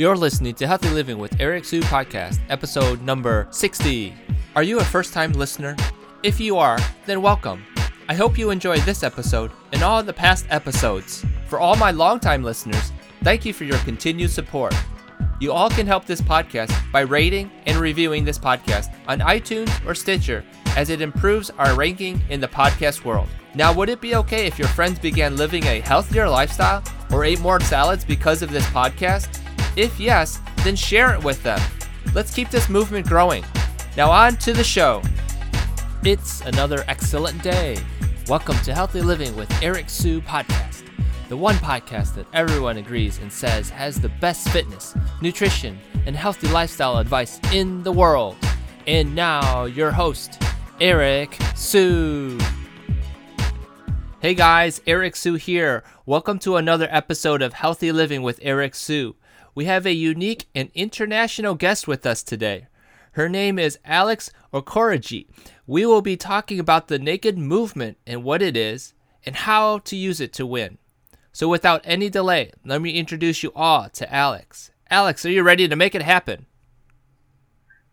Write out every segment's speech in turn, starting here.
You're listening to Healthy Living with Eric Sue Podcast, episode number 60. Are you a first time listener? If you are, then welcome. I hope you enjoyed this episode and all the past episodes. For all my longtime listeners, thank you for your continued support. You all can help this podcast by rating and reviewing this podcast on iTunes or Stitcher as it improves our ranking in the podcast world. Now, would it be okay if your friends began living a healthier lifestyle or ate more salads because of this podcast? If yes, then share it with them. Let's keep this movement growing. Now, on to the show. It's another excellent day. Welcome to Healthy Living with Eric Sue Podcast, the one podcast that everyone agrees and says has the best fitness, nutrition, and healthy lifestyle advice in the world. And now, your host, Eric Sue. Hey guys, Eric Sue here. Welcome to another episode of Healthy Living with Eric Sue we have a unique and international guest with us today. Her name is Alex Okoroji. We will be talking about the naked movement and what it is and how to use it to win. So, without any delay, let me introduce you all to Alex. Alex, are you ready to make it happen?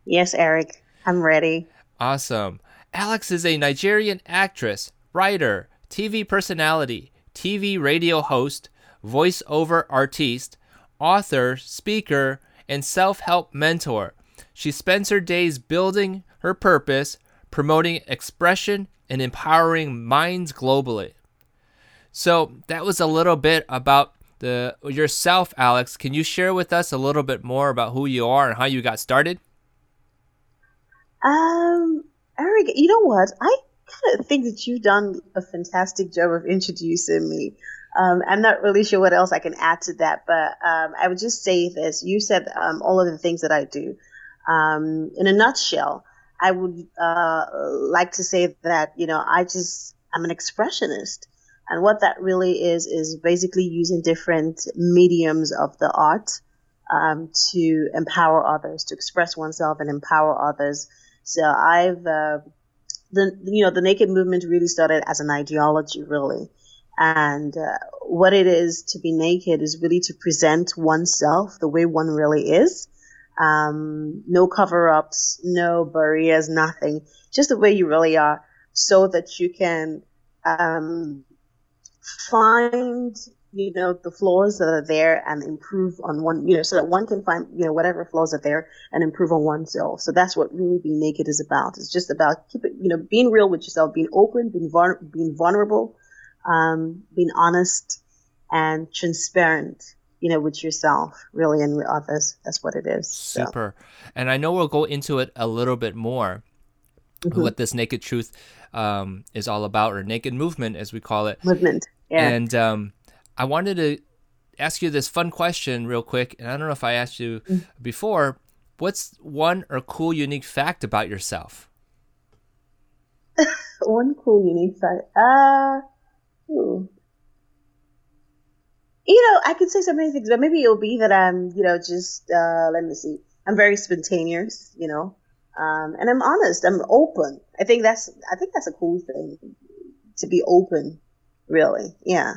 Yes, Eric, I'm ready. Awesome. Alex is a Nigerian actress, writer, TV personality, TV radio host, voiceover artiste, author, speaker, and self help mentor. She spends her days building her purpose, promoting expression, and empowering minds globally. So that was a little bit about the yourself, Alex. Can you share with us a little bit more about who you are and how you got started? Um, Eric, you know what? I of think that you've done a fantastic job of introducing me. Um, I'm not really sure what else I can add to that, but um, I would just say this. You said um, all of the things that I do. Um, in a nutshell, I would uh, like to say that, you know, I just, I'm an expressionist. And what that really is, is basically using different mediums of the art um, to empower others, to express oneself and empower others. So I've, uh, the, you know, the naked movement really started as an ideology, really. And uh, what it is to be naked is really to present oneself the way one really is. Um, no cover ups, no barriers, nothing. Just the way you really are, so that you can um, find, you know, the flaws that are there and improve on one, you know, so that one can find, you know, whatever flaws are there and improve on oneself. So that's what really being naked is about. It's just about keep it, you know, being real with yourself, being open, being, being vulnerable um, being honest and transparent you know with yourself really and with others that's what it is super so. and i know we'll go into it a little bit more mm-hmm. what this naked truth um, is all about or naked movement as we call it movement yeah. and um, i wanted to ask you this fun question real quick and i don't know if i asked you mm-hmm. before what's one or cool unique fact about yourself one cool unique fact uh. You know, I could say so many things, but maybe it'll be that I'm, you know, just uh, let me see. I'm very spontaneous, you know, um, and I'm honest. I'm open. I think that's I think that's a cool thing to be open. Really, yeah.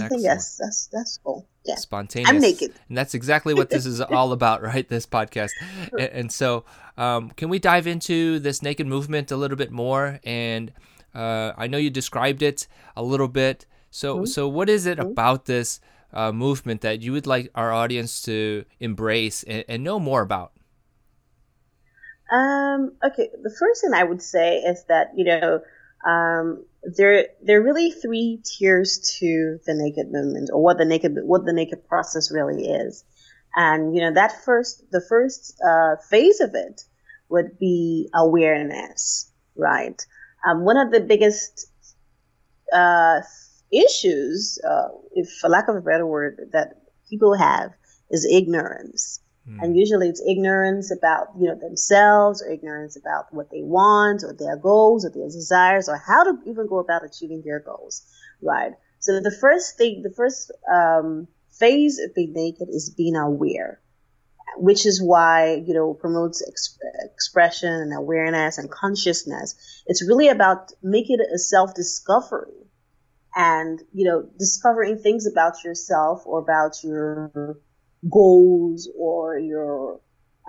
Excellent. That's that's that's cool. Yeah. Spontaneous. I'm naked, and that's exactly what this is all about, right? This podcast, and, and so um, can we dive into this naked movement a little bit more and uh, I know you described it a little bit. So, mm-hmm. so what is it mm-hmm. about this uh, movement that you would like our audience to embrace and, and know more about? Um, okay, the first thing I would say is that you know um, there there are really three tiers to the naked movement, or what the naked what the naked process really is. And you know that first the first uh, phase of it would be awareness, right? Um, one of the biggest uh, issues, uh, if for lack of a better word, that people have is ignorance. Mm. And usually it's ignorance about, you know, themselves or ignorance about what they want or their goals or their desires or how to even go about achieving their goals, right? So the first thing, the first um, phase of being naked is being aware which is why you know promotes ex- expression and awareness and consciousness it's really about making it a self-discovery and you know discovering things about yourself or about your goals or your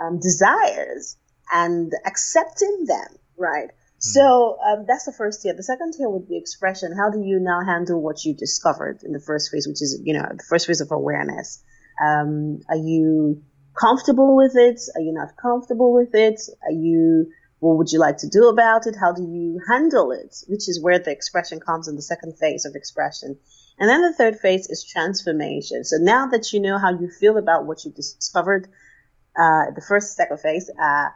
um, desires and accepting them, right? Hmm. So um, that's the first tier. The second tier would be expression. How do you now handle what you discovered in the first phase, which is, you know, the first phase of awareness? Um, are you comfortable with it? Are you not comfortable with it? Are you, what would you like to do about it? How do you handle it? Which is where the expression comes in the second phase of expression. And then the third phase is transformation. So now that you know how you feel about what you discovered, uh, the first second phase, uh,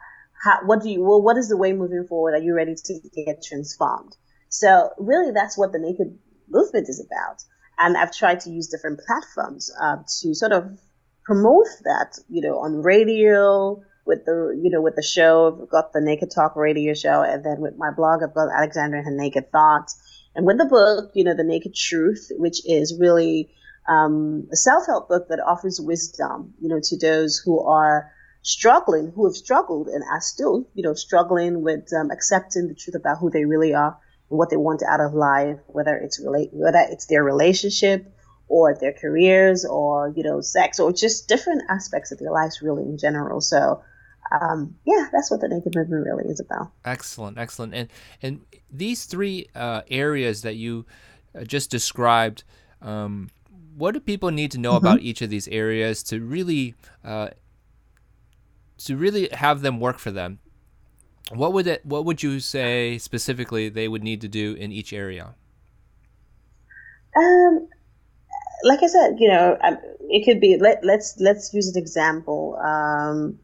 how, what do you, well, what is the way moving forward? Are you ready to get transformed? So really that's what the naked movement is about. And I've tried to use different platforms uh, to sort of promote that, you know, on radio, with the, you know, with the show. I've got the Naked Talk radio show. And then with my blog, I've got Alexandra and her Naked Thoughts. And with the book, you know, The Naked Truth, which is really um, a self-help book that offers wisdom, you know, to those who are struggling, who have struggled and are still, you know, struggling with um, accepting the truth about who they really are and what they want out of life, whether it's relate, whether it's their relationship or their careers or you know sex or just different aspects of their lives really in general. So. Um, yeah, that's what the naked movement really is about. Excellent, excellent, and and these three uh, areas that you uh, just described, um, what do people need to know mm-hmm. about each of these areas to really uh, to really have them work for them, what would it what would you say specifically they would need to do in each area? Um, like I said, you know, um, it could be. Let let's let's use an example. Um,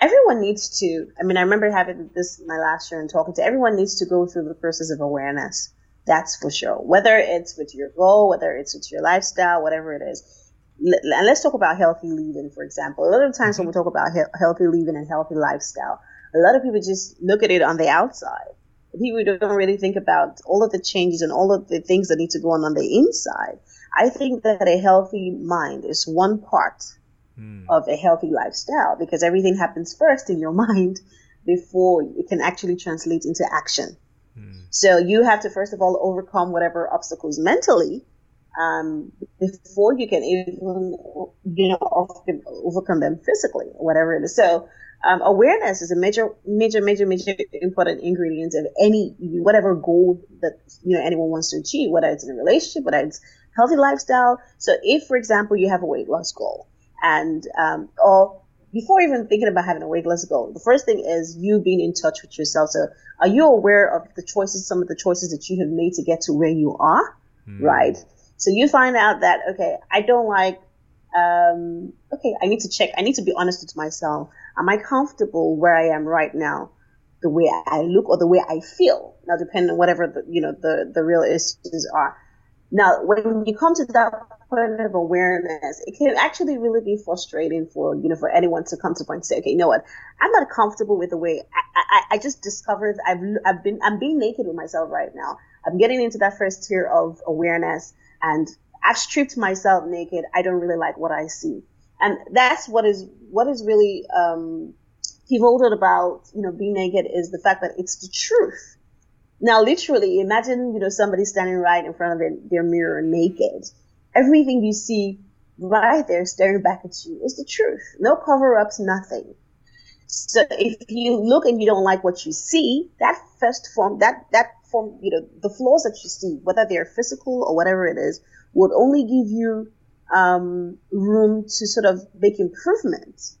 everyone needs to. I mean, I remember having this my last year and talking to everyone needs to go through the process of awareness. That's for sure. Whether it's with your goal, whether it's with your lifestyle, whatever it is and let's talk about healthy living, for example. A lot of times when we mm-hmm. talk about he- healthy living and healthy lifestyle, a lot of people just look at it on the outside. People don't really think about all of the changes and all of the things that need to go on on the inside. I think that a healthy mind is one part mm. of a healthy lifestyle because everything happens first in your mind before it can actually translate into action. Mm. So you have to first of all overcome whatever obstacles mentally um, before you can even, you know, overcome them physically, whatever it is. So, um, awareness is a major, major, major, major important ingredient of any, whatever goal that, you know, anyone wants to achieve, whether it's in a relationship, whether it's healthy lifestyle. So if, for example, you have a weight loss goal and, um, or before even thinking about having a weight loss goal, the first thing is you being in touch with yourself. So are you aware of the choices, some of the choices that you have made to get to where you are? Mm. Right. So you find out that, okay, I don't like, um, okay, I need to check, I need to be honest with myself. Am I comfortable where I am right now? The way I look or the way I feel? Now, depending on whatever the, you know, the, the real issues are. Now, when you come to that point of awareness, it can actually really be frustrating for, you know, for anyone to come to and say, okay, you know what? I'm not comfortable with the way I, I, I just discovered I've, I've been, I'm being naked with myself right now. I'm getting into that first tier of awareness and I've stripped myself naked. I don't really like what I see. And that's what is, what is really, um, pivotal about, you know, being naked is the fact that it's the truth. Now, literally, imagine, you know, somebody standing right in front of their, their mirror naked. Everything you see right there staring back at you is the truth. No cover ups, nothing. So if you look and you don't like what you see, that first form, that, that form, you know, the flaws that you see, whether they're physical or whatever it is, would only give you um, room to sort of make improvements.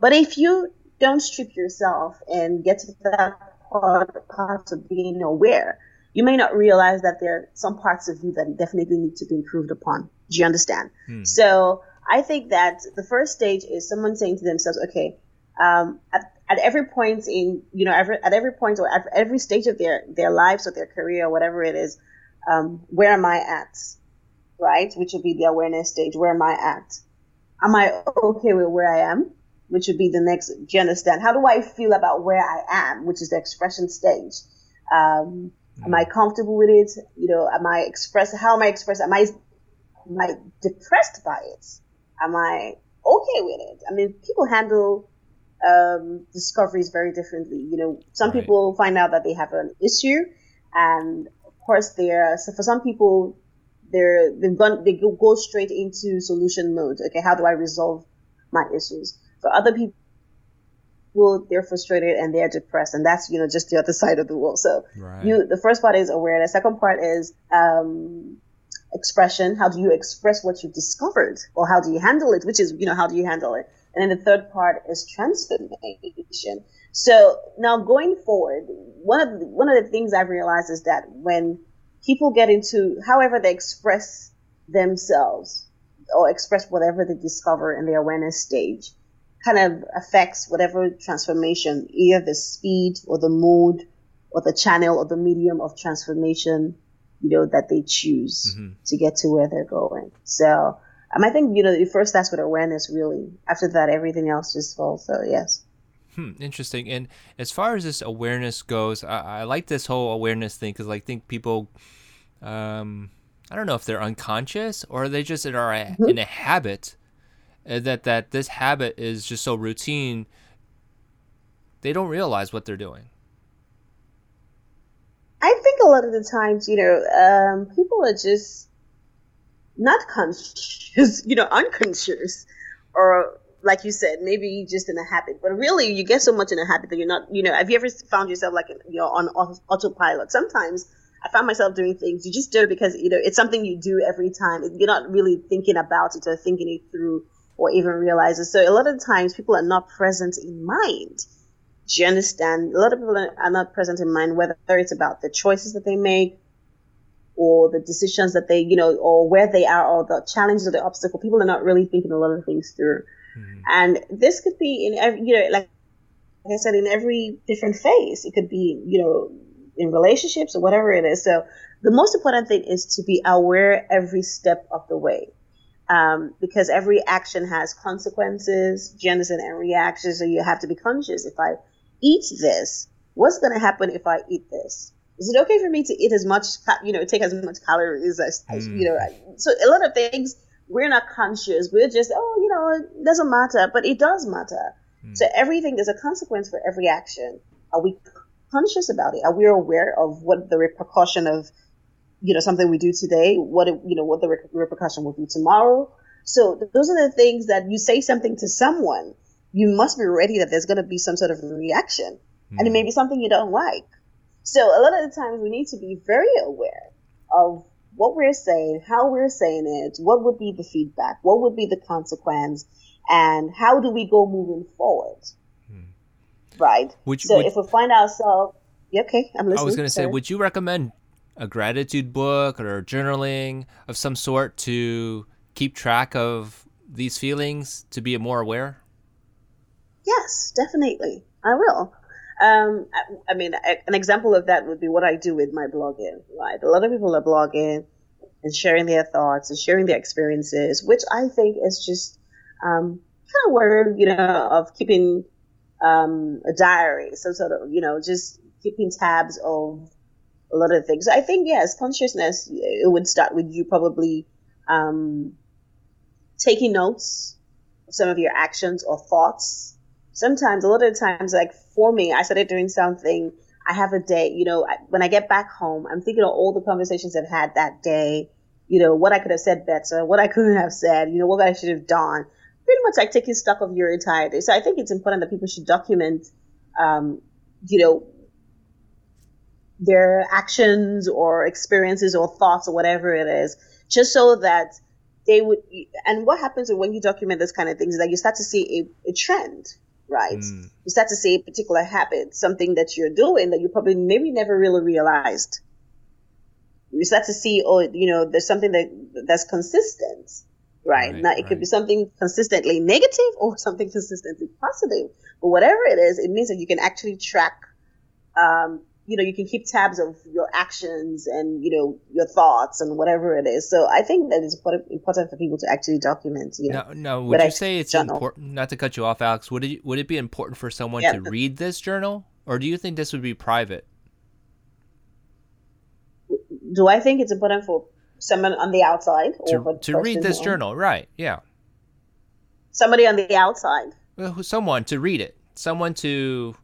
But if you don't strip yourself and get to that part, part of being aware, you may not realize that there are some parts of you that definitely need to be improved upon. Do you understand? Hmm. So I think that the first stage is someone saying to themselves, okay, um, at, at every point in, you know, every, at every point or at every stage of their, their lives or their career or whatever it is, um, where am I at? Right? Which would be the awareness stage. Where am I at? Am I okay with where I am? Which would be the next, do you? How do I feel about where I am? Which is the expression stage. Um, am I comfortable with it? You know, am I express, how am I expressed? Am I, am I depressed by it? Am I okay with it? I mean, people handle um, discoveries very differently. You know, some right. people find out that they have an issue, and of course, they're so for some people, they're they've gone they go straight into solution mode. Okay, how do I resolve my issues. Other people, well, they're frustrated and they're depressed, and that's you know just the other side of the world. So right. you, the first part is awareness. Second part is um, expression. How do you express what you've discovered, or how do you handle it? Which is you know how do you handle it? And then the third part is transformation. So now going forward, one of the, one of the things I've realized is that when people get into however they express themselves or express whatever they discover in the awareness stage, kind of affects whatever transformation, either the speed or the mode or the channel or the medium of transformation, you know, that they choose mm-hmm. to get to where they're going. So, um, I think, you know, first that's what awareness, really. After that, everything else just falls. So, yes. Hmm, interesting. And as far as this awareness goes, I, I like this whole awareness thing because I think people, um, I don't know if they're unconscious or they just are mm-hmm. in a habit that that this habit is just so routine they don't realize what they're doing i think a lot of the times you know um, people are just not conscious you know unconscious or like you said maybe just in a habit but really you get so much in a habit that you're not you know have you ever found yourself like you're on autopilot sometimes I find myself doing things. You just do it because you know it's something you do every time. You're not really thinking about it or thinking it through or even realize it. So a lot of times people are not present in mind. Do you understand? A lot of people are not present in mind, whether it's about the choices that they make or the decisions that they, you know, or where they are or the challenges or the obstacle. People are not really thinking a lot of things through. Mm-hmm. And this could be in every, you know, like, like I said, in every different phase. It could be, you know, in relationships or whatever it is. So the most important thing is to be aware every step of the way um, because every action has consequences, genesis and reactions, so you have to be conscious. If I eat this, what's going to happen if I eat this? Is it okay for me to eat as much, you know, take as much calories as, as mm. you know? So a lot of things we're not conscious. We're just, oh, you know, it doesn't matter, but it does matter. Mm. So everything is a consequence for every action. Are we conscious about it? Are we aware of what the repercussion of you know something we do today what it, you know what the repercussion will be tomorrow. So those are the things that you say something to someone you must be ready that there's going to be some sort of reaction. Mm. and it may be something you don't like. So a lot of the times we need to be very aware of what we're saying how we're saying it what would be the feedback what would be the consequence and how do we go moving forward. Mm. right? Would you, so would, if we find ourselves okay i'm listening i was going to say would you recommend a gratitude book or journaling of some sort to keep track of these feelings to be more aware? Yes, definitely. I will. Um, I, I, mean, an example of that would be what I do with my blogging, right? A lot of people are blogging and sharing their thoughts and sharing their experiences, which I think is just um, kind of word, you know, of keeping um, a diary, some sort of, you know, just keeping tabs of a lot of things. I think yes, consciousness. It would start with you probably um, taking notes of some of your actions or thoughts. Sometimes, a lot of times, like for me, I started doing something. I have a day, you know, when I get back home, I'm thinking of all the conversations I've had that day. You know, what I could have said better, what I couldn't have said, you know, what I should have done. Pretty much like taking stock of your entire day. So I think it's important that people should document, um, you know, their actions or experiences or thoughts or whatever it is, just so that they would. And what happens when you document this kind of things is that you start to see a, a trend, right? Mm. You start to see a particular habit, something that you're doing that you probably maybe never really realized. You start to see, oh, you know, there's something that that's consistent, right? right now, it right. could be something consistently negative or something consistently positive, but whatever it is, it means that you can actually track um, you know, you can keep tabs of your actions and, you know, your thoughts and whatever it is. So I think that it's important for people to actually document, you know. No, no would you say it's journal. important, not to cut you off, Alex, would it, would it be important for someone yeah. to read this journal? Or do you think this would be private? Do I think it's important for someone on the outside? to, to read this journal, right, yeah. Somebody on the outside. Well, someone to read it. Someone to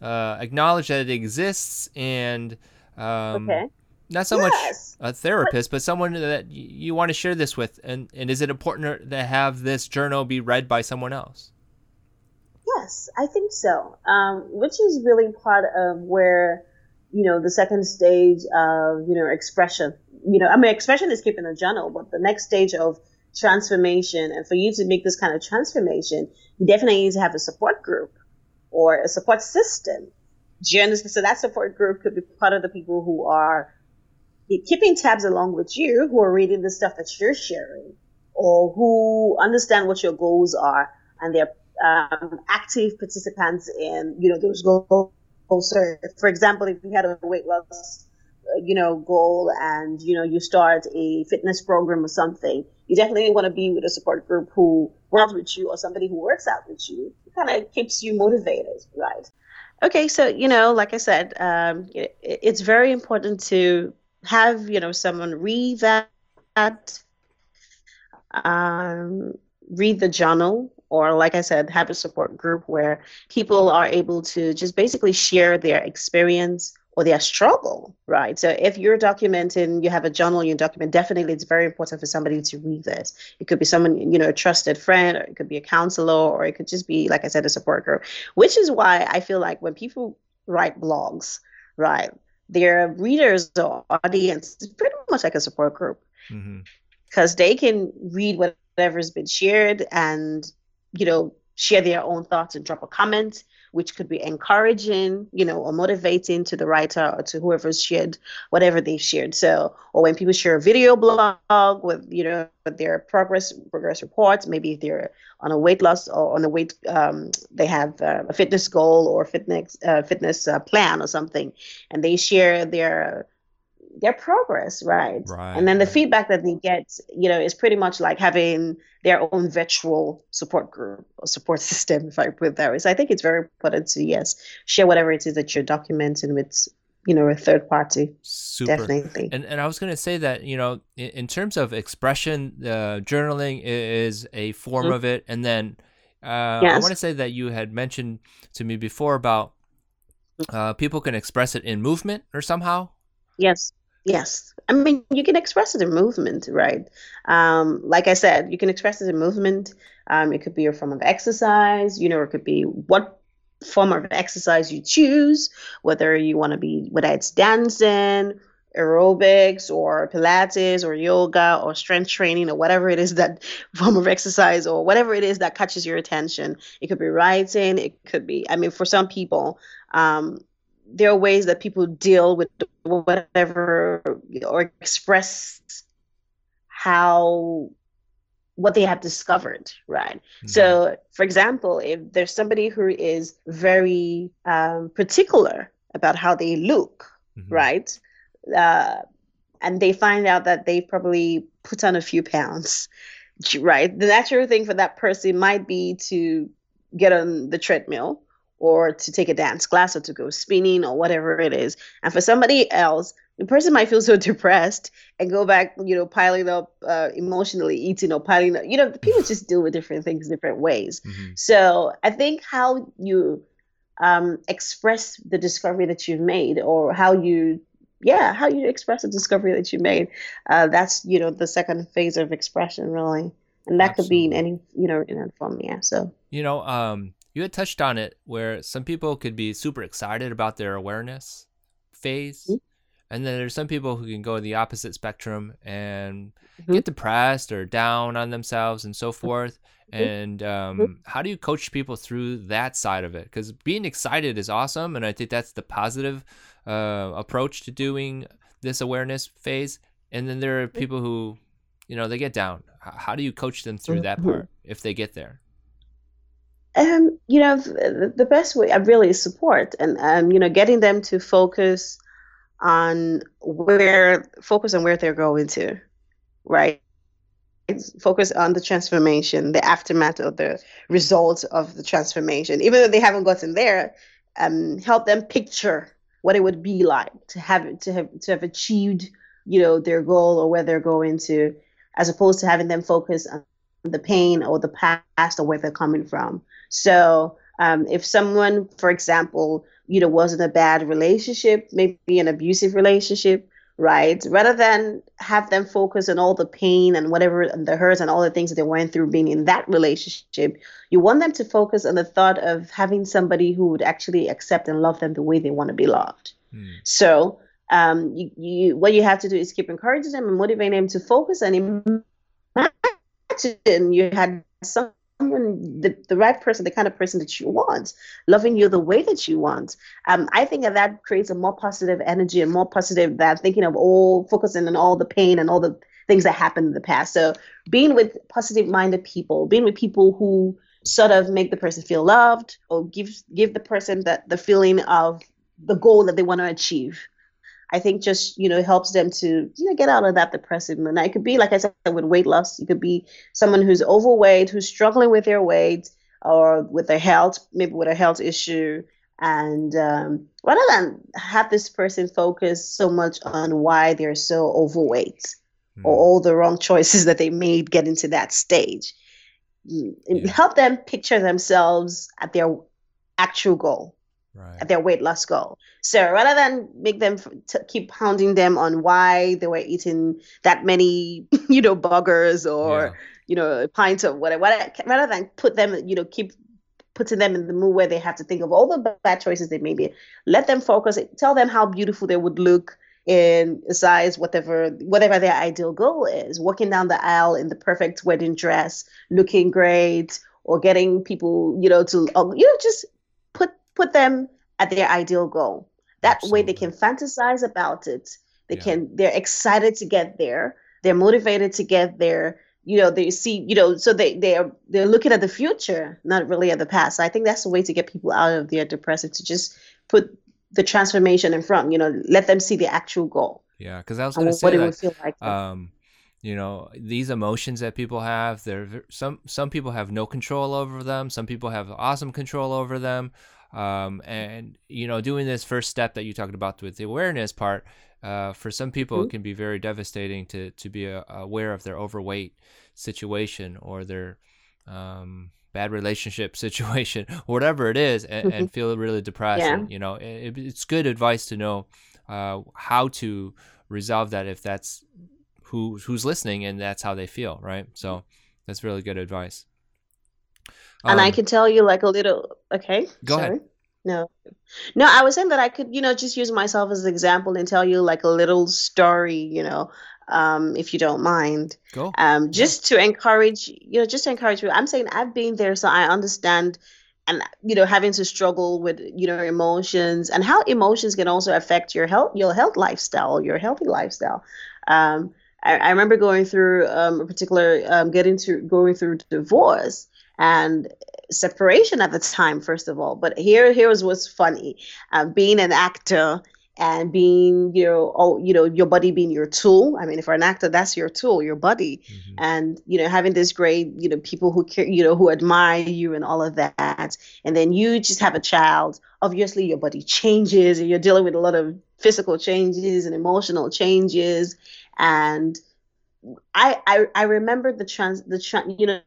uh, acknowledge that it exists and um, okay. not so yes. much a therapist, but someone that you want to share this with. And, and is it important to have this journal be read by someone else? Yes, I think so. Um, which is really part of where, you know, the second stage of, you know, expression, you know, I mean, expression is keeping a journal, but the next stage of transformation and for you to make this kind of transformation, you definitely need to have a support group or a support system. So that support group could be part of the people who are keeping tabs along with you, who are reading the stuff that you're sharing, or who understand what your goals are, and they're um, active participants in, you know, those goals. So, for example, if you had a weight loss, you know, goal, and you know, you start a fitness program or something, you definitely want to be with a support group who works with you or somebody who works out with you. It kind of keeps you motivated, right? Okay, so you know, like I said, um, it, it's very important to have you know someone read that, um, read the journal, or like I said, have a support group where people are able to just basically share their experience or their struggle, right? So if you're documenting, you have a journal, you document, definitely it's very important for somebody to read this. It could be someone, you know, a trusted friend, or it could be a counselor, or it could just be, like I said, a support group, which is why I feel like when people write blogs, right, their readers or audience is pretty much like a support group because mm-hmm. they can read whatever's been shared and, you know, share their own thoughts and drop a comment which could be encouraging, you know, or motivating to the writer or to whoever's shared whatever they've shared. So, or when people share a video blog with, you know, with their progress progress reports, maybe they're on a weight loss or on a weight, um, they have uh, a fitness goal or fitness uh, fitness uh, plan or something, and they share their their progress, right? right? And then the feedback that they get, you know, is pretty much like having their own virtual support group or support system, if I put it that way. So I think it's very important to yes share whatever it is that you're documenting with you know a third party Super. definitely and, and i was going to say that you know in, in terms of expression uh, journaling is a form mm-hmm. of it and then uh, yes. i want to say that you had mentioned to me before about uh, people can express it in movement or somehow yes Yes. I mean, you can express it in movement, right? Um, like I said, you can express it in movement. Um, it could be a form of exercise, you know, it could be what form of exercise you choose, whether you want to be, whether it's dancing, aerobics, or Pilates, or yoga, or strength training, or whatever it is that form of exercise, or whatever it is that catches your attention. It could be writing, it could be, I mean, for some people, um, there are ways that people deal with whatever or express how what they have discovered right mm-hmm. so for example if there's somebody who is very um, particular about how they look mm-hmm. right uh, and they find out that they probably put on a few pounds right the natural thing for that person might be to get on the treadmill or to take a dance class or to go spinning or whatever it is. And for somebody else, the person might feel so depressed and go back, you know, piling up uh, emotionally, eating or piling up. You know, people just deal with different things different ways. Mm-hmm. So I think how you um, express the discovery that you've made or how you yeah how you express the discovery that you made uh, that's you know the second phase of expression really and that Absolutely. could be in any you know in any form yeah so you know um you had touched on it where some people could be super excited about their awareness phase mm-hmm. and then there's some people who can go the opposite spectrum and mm-hmm. get depressed or down on themselves and so forth mm-hmm. and um, mm-hmm. how do you coach people through that side of it because being excited is awesome and i think that's the positive uh, approach to doing this awareness phase and then there are mm-hmm. people who you know they get down how do you coach them through that mm-hmm. part if they get there um, you know, the, best way I really is support and, um, you know, getting them to focus on where, focus on where they're going to, right? Focus on the transformation, the aftermath of the results of the transformation. Even though they haven't gotten there, um, help them picture what it would be like to have to have to have achieved, you know, their goal or where they're going to, as opposed to having them focus on the pain or the past or where they're coming from. So um, if someone, for example, you know, was in a bad relationship, maybe an abusive relationship, right? Rather than have them focus on all the pain and whatever and the hurts and all the things that they went through being in that relationship, you want them to focus on the thought of having somebody who would actually accept and love them the way they want to be loved. Mm. So um, you, you, what you have to do is keep encouraging them and motivating them to focus and imagine you had someone, the, the right person, the kind of person that you want, loving you the way that you want. Um, I think that that creates a more positive energy and more positive that thinking of all focusing on all the pain and all the things that happened in the past. So being with positive minded people, being with people who sort of make the person feel loved or give give the person that the feeling of the goal that they want to achieve. I think just you know helps them to you know get out of that depressive mood. Now it could be like I said with weight loss. It could be someone who's overweight, who's struggling with their weight or with their health, maybe with a health issue. And um, rather than have this person focus so much on why they're so overweight mm. or all the wrong choices that they made getting to that stage, mm, yeah. help them picture themselves at their actual goal right. their weight loss goal. So rather than make them t- keep pounding them on why they were eating that many, you know, burgers or yeah. you know pints pint of whatever, rather than put them, you know, keep putting them in the mood where they have to think of all the bad choices they made, let them focus. Tell them how beautiful they would look in size whatever whatever their ideal goal is walking down the aisle in the perfect wedding dress looking great or getting people you know to oh, you know just put them at their ideal goal. That Absolutely. way they can fantasize about it. They yeah. can they're excited to get there. They're motivated to get there. You know, they see, you know, so they they're they're looking at the future, not really at the past. So I think that's the way to get people out of their depression to just put the transformation in front, you know, let them see the actual goal. Yeah, because I was going to say what that, it would feel like. Um, you know these emotions that people have they're some some people have no control over them some people have awesome control over them um, and you know, doing this first step that you talked about with the awareness part, uh, for some people, mm-hmm. it can be very devastating to to be uh, aware of their overweight situation or their um, bad relationship situation, whatever it is, and, and feel really depressed. Yeah. And, you know, it, it's good advice to know uh, how to resolve that if that's who who's listening and that's how they feel, right? So that's really good advice. And um, I can tell you like a little. Okay. Go sorry. ahead. No, no. I was saying that I could, you know, just use myself as an example and tell you like a little story, you know, um, if you don't mind. Go. Um, just yeah. to encourage, you know, just to encourage you. I'm saying I've been there, so I understand and you know having to struggle with you know emotions and how emotions can also affect your health your health lifestyle your healthy lifestyle um, I, I, remember going through um, a particular um, getting to going through divorce and separation at the time first of all. But here here was what's funny uh, being an actor and being you know oh you know your body being your tool. I mean for an actor that's your tool your body mm-hmm. and you know having this great you know people who care you know who admire you and all of that. And then you just have a child. Obviously your body changes and you're dealing with a lot of physical changes and emotional changes. And i i, I remember the trans the trans you know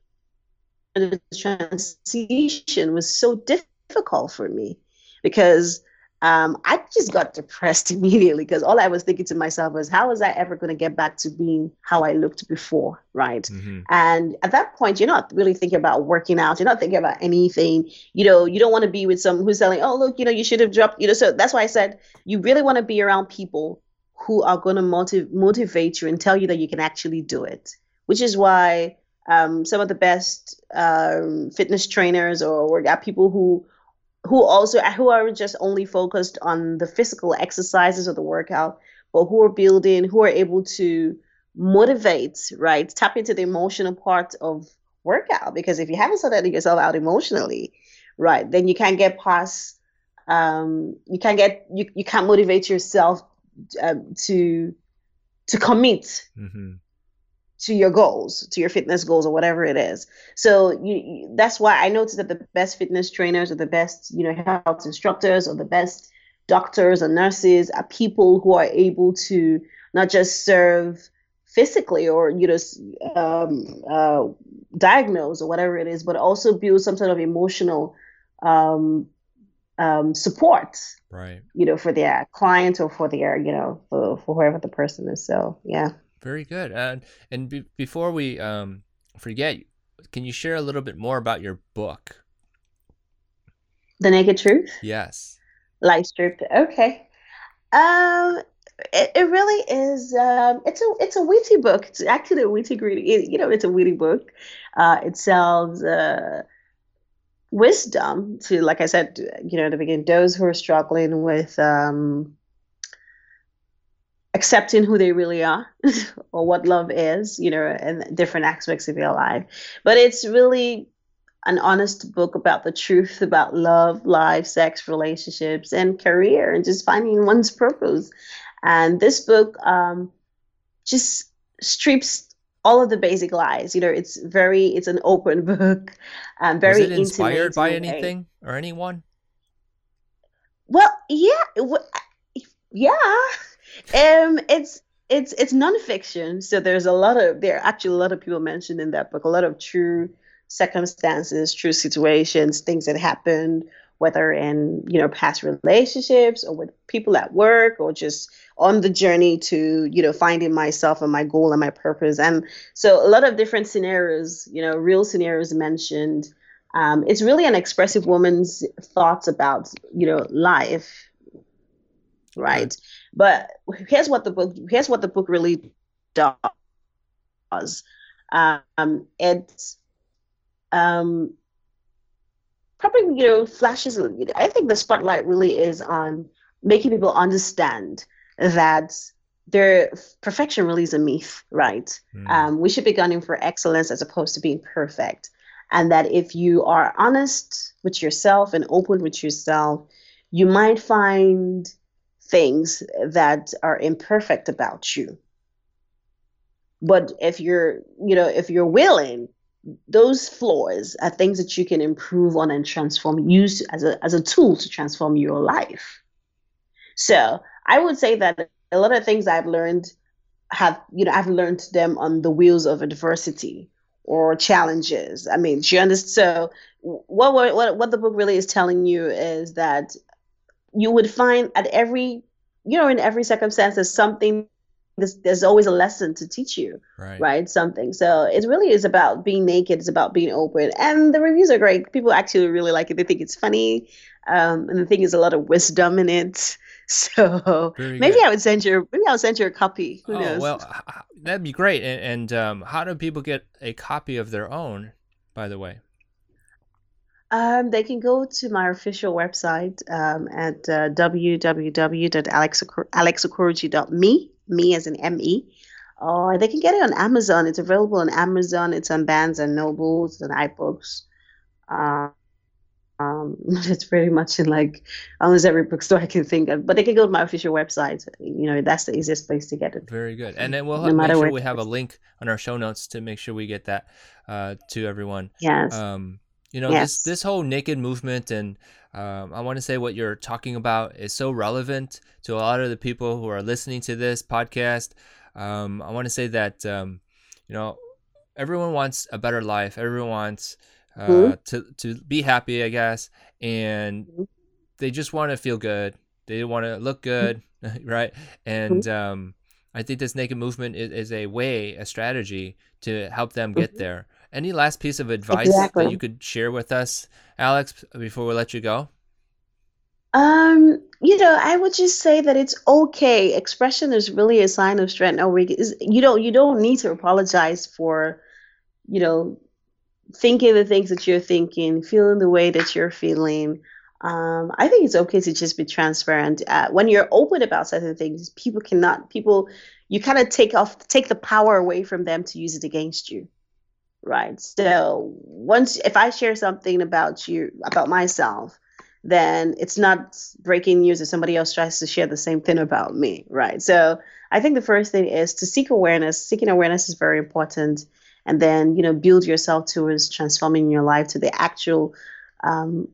the transition was so difficult for me because um, I just got depressed immediately because all I was thinking to myself was, how was I ever going to get back to being how I looked before? Right. Mm-hmm. And at that point, you're not really thinking about working out. You're not thinking about anything. You know, you don't want to be with someone who's telling, oh, look, you know, you should have dropped, you know. So that's why I said you really want to be around people who are going to motiv- motivate you and tell you that you can actually do it, which is why um, some of the best um, fitness trainers or workout people who who also who are just only focused on the physical exercises of the workout, but who are building, who are able to motivate, right? Tap into the emotional part of workout because if you haven't sorted yourself out emotionally, right, then you can't get past. Um, you can't get you, you can't motivate yourself um, to to commit mm-hmm to your goals, to your fitness goals or whatever it is. So you, you, that's why I noticed that the best fitness trainers or the best, you know, health instructors or the best doctors or nurses are people who are able to not just serve physically or you know um, uh, diagnose or whatever it is, but also build some sort of emotional um, um, support right. you know for their client or for their you know for, for whoever the person is. So yeah very good and and be, before we um forget can you share a little bit more about your book? The naked truth? Yes. Light stripped okay. Um it, it really is um it's a it's a witty book. It's actually a witty it, you know it's a witty book. Uh it sells uh wisdom to like i said you know at the beginning those who are struggling with um accepting who they really are or what love is you know and different aspects of your life but it's really an honest book about the truth about love life sex relationships and career and just finding one's purpose and this book um, just strips all of the basic lies. You know, it's very it's an open book, um, very Was it inspired by anything or anyone. Well, yeah, yeah. Um, it's it's it's nonfiction, so there's a lot of there are actually a lot of people mentioned in that book, a lot of true circumstances, true situations, things that happened, whether in you know past relationships or with people at work or just on the journey to you know finding myself and my goal and my purpose. And so a lot of different scenarios you know real scenarios mentioned. Um, it's really an expressive woman's thoughts about you know life right but here's what the book here's what the book really does. Um, it's um, probably you know flashes i think the spotlight really is on making people understand that their perfection really is a myth right? Mm. um, we should be gunning for excellence as opposed to being perfect. And that if you are honest with yourself and open with yourself you might find things that are imperfect about you. But if you're you know if you're willing those flaws are things that you can improve on and transform use as a as a tool to transform your life. So i would say that a lot of things i've learned have you know i've learned them on the wheels of adversity or challenges. I mean she understands so what, what what the book really is telling you is that you would find at every you know in every circumstance there's something there's, there's always a lesson to teach you right. right? Something. So it really is about being naked. It's about being open. And the reviews are great. People actually really like it. They think it's funny. Um, and the thing is a lot of wisdom in it. So Very maybe good. i would send you maybe i'll send you a copy. Who oh knows? well that'd be great. And, and um, how do people get a copy of their own by the way um, they can go to my official website um, at uh, www.alexokoroji.me me as an M-E. Or they can get it on Amazon. It's available on Amazon. It's on Barnes and Nobles and iBooks. Uh, um, it's pretty much in like almost every bookstore I can think of. But they can go to my official website. You know, that's the easiest place to get it. Very good. And then we'll no make sure we have a link on our show notes to make sure we get that uh, to everyone. Yes. Um, you know, yes. this this whole naked movement and um, I want to say what you're talking about is so relevant to a lot of the people who are listening to this podcast. Um, I want to say that um, you know everyone wants a better life. Everyone wants uh, mm-hmm. to to be happy, I guess, and mm-hmm. they just want to feel good. They want to look good, right? And mm-hmm. um, I think this naked movement is, is, a way, a strategy to help them get mm-hmm. there. Any last piece of advice exactly. that you could share with us, Alex, before we let you go? Um, you know, I would just say that it's okay. Expression is really a sign of strength. No, you don't you don't need to apologize for, you know, thinking the things that you're thinking, feeling the way that you're feeling. Um, I think it's okay to just be transparent. Uh, when you're open about certain things, people cannot people you kind of take off take the power away from them to use it against you right? So once if I share something about you about myself, then it's not breaking news if somebody else tries to share the same thing about me, right? So I think the first thing is to seek awareness. Seeking awareness is very important, and then you know build yourself towards transforming your life to the actual. Um,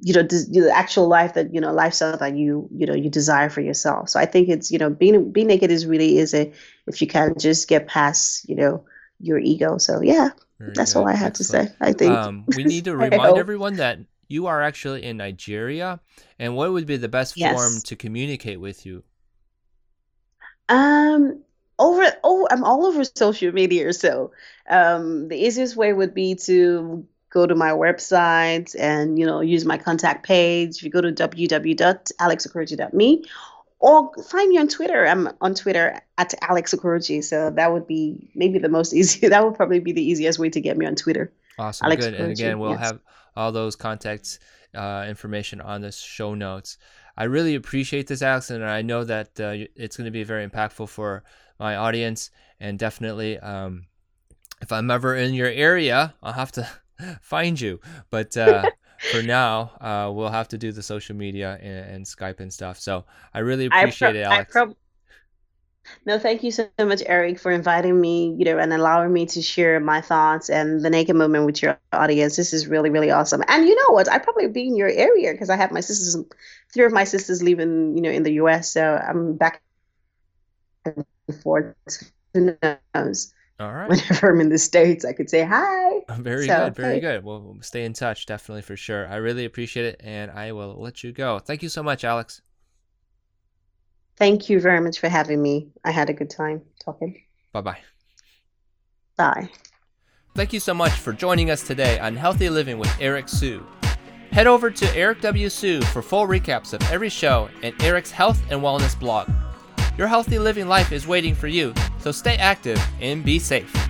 you know the actual life that you know lifestyle that you you know you desire for yourself so i think it's you know being being naked is really is a if you can just get past you know your ego. So yeah, Very that's good. all I have Excellent. to say. I think um, we need to remind everyone that you are actually in Nigeria, and what would be the best Yes. form to communicate with you? Um, over oh, I'm all over social media, so um, the easiest way would be to go to my website and you know use my contact page. If you go to www.alexokoroji.me or find me on Twitter. I'm on Twitter at Alex Okoroji, so that would be maybe the most easy. That would probably be the easiest way to get me on Twitter. Awesome, Alex good. And again, we'll yes. have all those contacts uh, information on the show notes. I really appreciate this, Alex, and I know that uh, it's going to be very impactful for my audience. And definitely, um, if I'm ever in your area, I'll have to find you. But uh, for now, uh, we'll have to do the social media and, and Skype and stuff. So I really appreciate it, I Alex. prob- no, thank you so much, Eric, for inviting me, you know, and allowing me to share my thoughts and the naked moment with your audience. This is really, really awesome. And you know what? I probably be in your area because I have my sisters, three of my sisters living, you know, in the U.S. So I'm back and forth. Who knows? All right. Whenever I'm in the states, I could say hi. Uh, very So, good, very hey. good. We'll we'll stay in touch, definitely for sure. I really appreciate it, and I will let you go. Thank you so much, Alex. Thank you very much for having me. I had a good time talking. Bye bye. Bye. Thank you so much for joining us today on Healthy Living with Eric Sue. Head over to Eric W. Sue for full recaps of every show and Eric's health and wellness blog. Your healthy living life is waiting for you, so stay active and be safe.